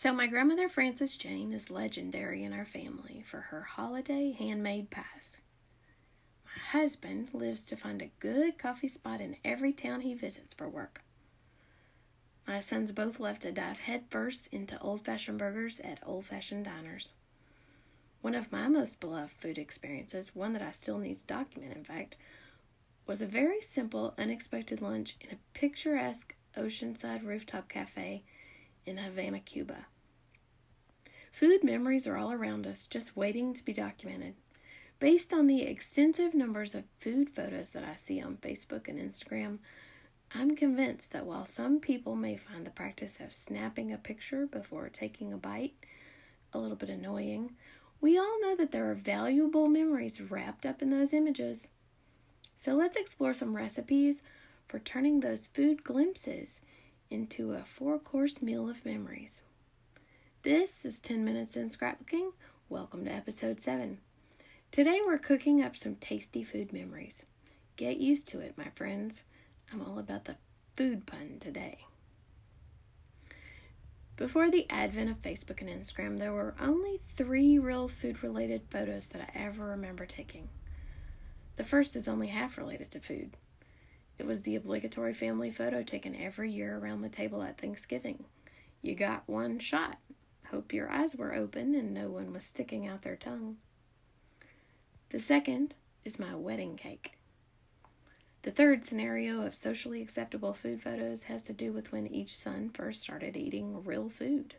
So, my grandmother Frances Jane is legendary in our family for her holiday handmade pies. My husband lives to find a good coffee spot in every town he visits for work. My sons both love to dive headfirst into old fashioned burgers at old fashioned diners. One of my most beloved food experiences, one that I still need to document, in fact, was a very simple, unexpected lunch in a picturesque oceanside rooftop cafe in Havana, Cuba. Food memories are all around us, just waiting to be documented. Based on the extensive numbers of food photos that I see on Facebook and Instagram, I'm convinced that while some people may find the practice of snapping a picture before taking a bite a little bit annoying, we all know that there are valuable memories wrapped up in those images. So let's explore some recipes for turning those food glimpses into a four course meal of memories. This is 10 Minutes in Scrapbooking. Welcome to episode 7. Today we're cooking up some tasty food memories. Get used to it, my friends. I'm all about the food pun today. Before the advent of Facebook and Instagram, there were only three real food related photos that I ever remember taking. The first is only half related to food. It was the obligatory family photo taken every year around the table at Thanksgiving. You got one shot. Hope your eyes were open and no one was sticking out their tongue. The second is my wedding cake. The third scenario of socially acceptable food photos has to do with when each son first started eating real food.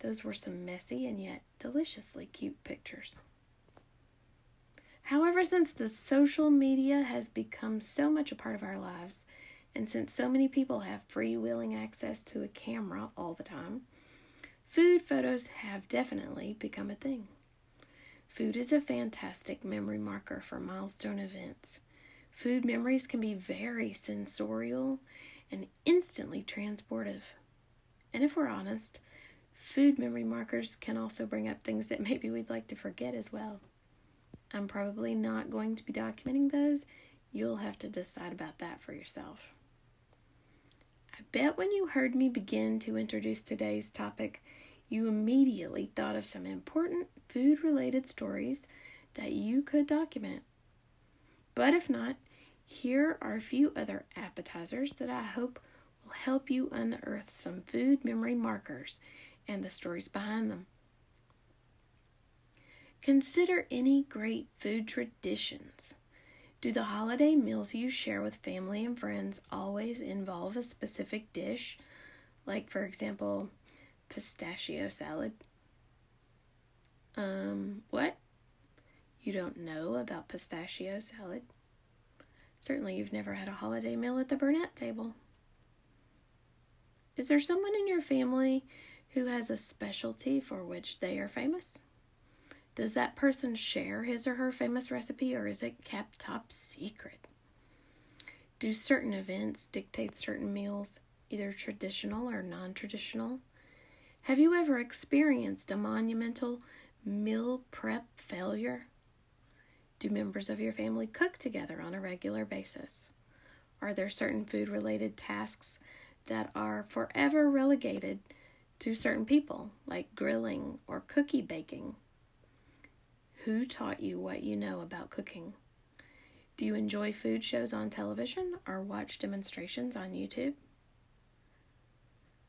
Those were some messy and yet deliciously cute pictures. However, since the social media has become so much a part of our lives, and since so many people have freewheeling access to a camera all the time, food photos have definitely become a thing. Food is a fantastic memory marker for milestone events. Food memories can be very sensorial and instantly transportive. And if we're honest, food memory markers can also bring up things that maybe we'd like to forget as well. I'm probably not going to be documenting those. You'll have to decide about that for yourself. I bet when you heard me begin to introduce today's topic, you immediately thought of some important food related stories that you could document. But if not, here are a few other appetizers that I hope will help you unearth some food memory markers and the stories behind them. Consider any great food traditions. Do the holiday meals you share with family and friends always involve a specific dish? Like, for example, pistachio salad? Um, what? You don't know about pistachio salad? Certainly, you've never had a holiday meal at the Burnett table. Is there someone in your family who has a specialty for which they are famous? Does that person share his or her famous recipe or is it kept top secret? Do certain events dictate certain meals, either traditional or non traditional? Have you ever experienced a monumental meal prep failure? Do members of your family cook together on a regular basis? Are there certain food related tasks that are forever relegated to certain people, like grilling or cookie baking? Who taught you what you know about cooking? Do you enjoy food shows on television or watch demonstrations on YouTube?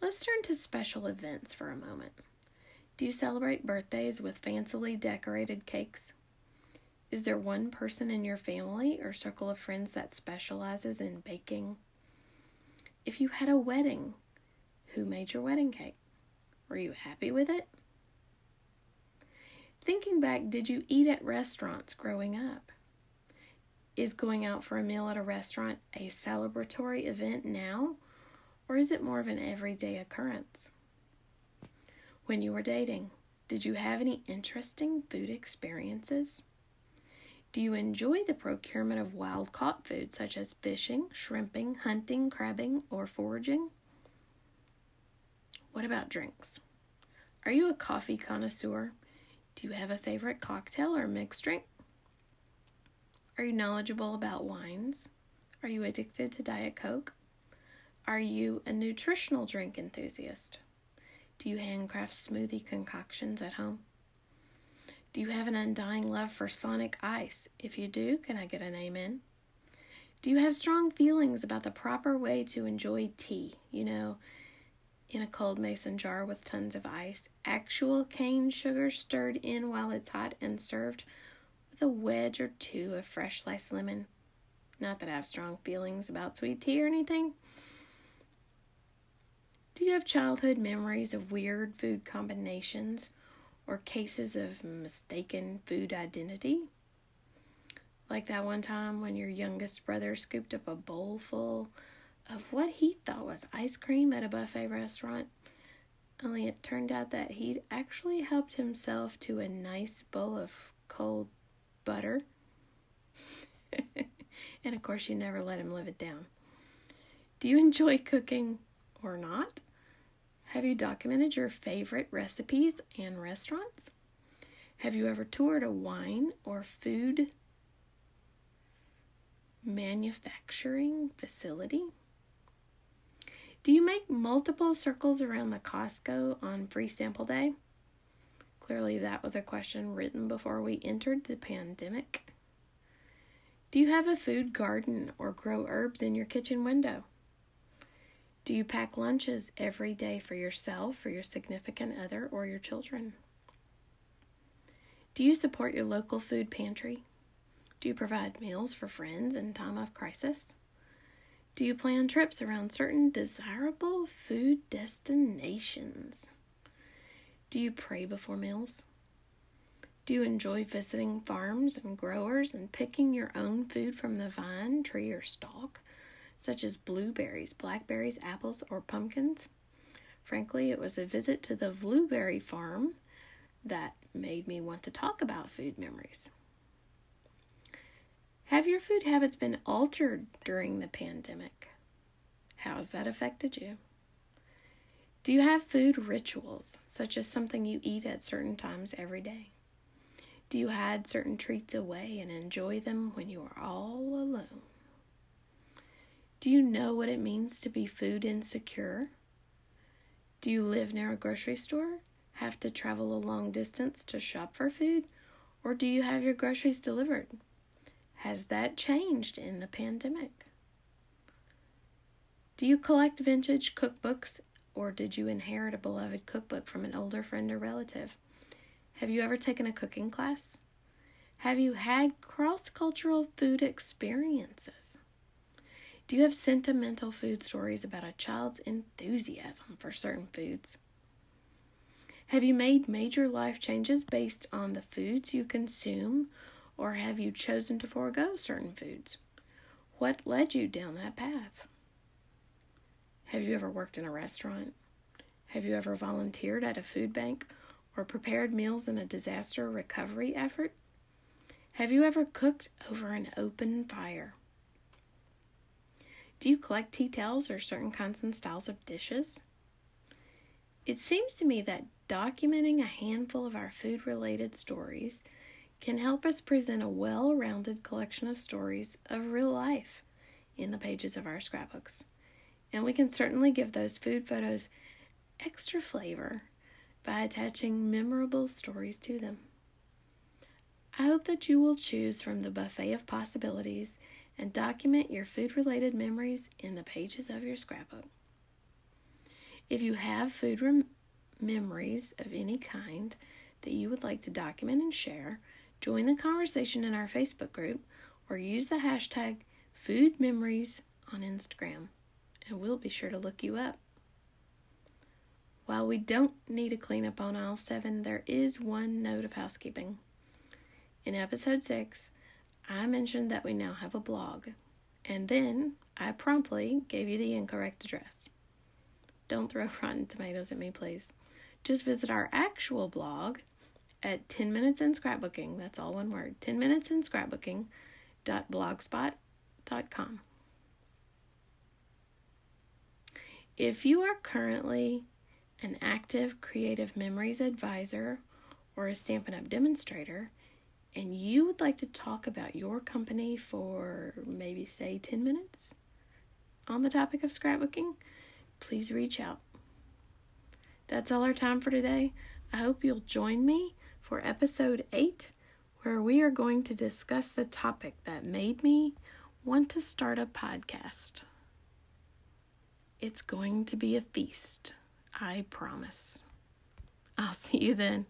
Let's turn to special events for a moment. Do you celebrate birthdays with fancily decorated cakes? Is there one person in your family or circle of friends that specializes in baking? If you had a wedding, who made your wedding cake? Were you happy with it? Thinking back, did you eat at restaurants growing up? Is going out for a meal at a restaurant a celebratory event now, or is it more of an everyday occurrence? When you were dating, did you have any interesting food experiences? Do you enjoy the procurement of wild caught food such as fishing, shrimping, hunting, crabbing, or foraging? What about drinks? Are you a coffee connoisseur? Do you have a favorite cocktail or mixed drink? Are you knowledgeable about wines? Are you addicted to Diet Coke? Are you a nutritional drink enthusiast? Do you handcraft smoothie concoctions at home? Do you have an undying love for Sonic Ice? If you do, can I get an amen? Do you have strong feelings about the proper way to enjoy tea? You know, in a cold mason jar with tons of ice, actual cane sugar stirred in while it's hot and served with a wedge or two of fresh sliced lemon. Not that I have strong feelings about sweet tea or anything. Do you have childhood memories of weird food combinations or cases of mistaken food identity? Like that one time when your youngest brother scooped up a bowl full of what he thought was ice cream at a buffet restaurant, only it turned out that he'd actually helped himself to a nice bowl of cold butter. and of course, you never let him live it down. Do you enjoy cooking or not? Have you documented your favorite recipes and restaurants? Have you ever toured a wine or food manufacturing facility? Do you make multiple circles around the Costco on free sample day? Clearly, that was a question written before we entered the pandemic. Do you have a food garden or grow herbs in your kitchen window? Do you pack lunches every day for yourself, for your significant other, or your children? Do you support your local food pantry? Do you provide meals for friends in time of crisis? Do you plan trips around certain desirable food destinations? Do you pray before meals? Do you enjoy visiting farms and growers and picking your own food from the vine, tree, or stalk, such as blueberries, blackberries, apples, or pumpkins? Frankly, it was a visit to the blueberry farm that made me want to talk about food memories. Have your food habits been altered during the pandemic? How has that affected you? Do you have food rituals, such as something you eat at certain times every day? Do you hide certain treats away and enjoy them when you are all alone? Do you know what it means to be food insecure? Do you live near a grocery store? Have to travel a long distance to shop for food? Or do you have your groceries delivered? Has that changed in the pandemic? Do you collect vintage cookbooks or did you inherit a beloved cookbook from an older friend or relative? Have you ever taken a cooking class? Have you had cross cultural food experiences? Do you have sentimental food stories about a child's enthusiasm for certain foods? Have you made major life changes based on the foods you consume or have you chosen to forego certain foods? What led you down that path? Have you ever worked in a restaurant? Have you ever volunteered at a food bank or prepared meals in a disaster recovery effort? Have you ever cooked over an open fire? Do you collect tea towels or certain kinds and styles of dishes? It seems to me that documenting a handful of our food related stories can help us present a well rounded collection of stories of real life in the pages of our scrapbooks. And we can certainly give those food photos extra flavor by attaching memorable stories to them. I hope that you will choose from the buffet of possibilities and document your food related memories in the pages of your scrapbook. If you have food rem- memories of any kind that you would like to document and share, Join the conversation in our Facebook group or use the hashtag Food Memories on Instagram, and we'll be sure to look you up. While we don't need a cleanup on aisle 7, there is one note of housekeeping. In episode 6, I mentioned that we now have a blog, and then I promptly gave you the incorrect address. Don't throw rotten tomatoes at me, please. Just visit our actual blog at 10 minutes in scrapbooking. That's all one word. 10 minutes in scrapbooking.blogspot.com. If you are currently an active creative memories advisor or a Stampin' Up! demonstrator, and you would like to talk about your company for maybe, say, 10 minutes on the topic of scrapbooking, please reach out. That's all our time for today. I hope you'll join me for episode 8, where we are going to discuss the topic that made me want to start a podcast. It's going to be a feast, I promise. I'll see you then.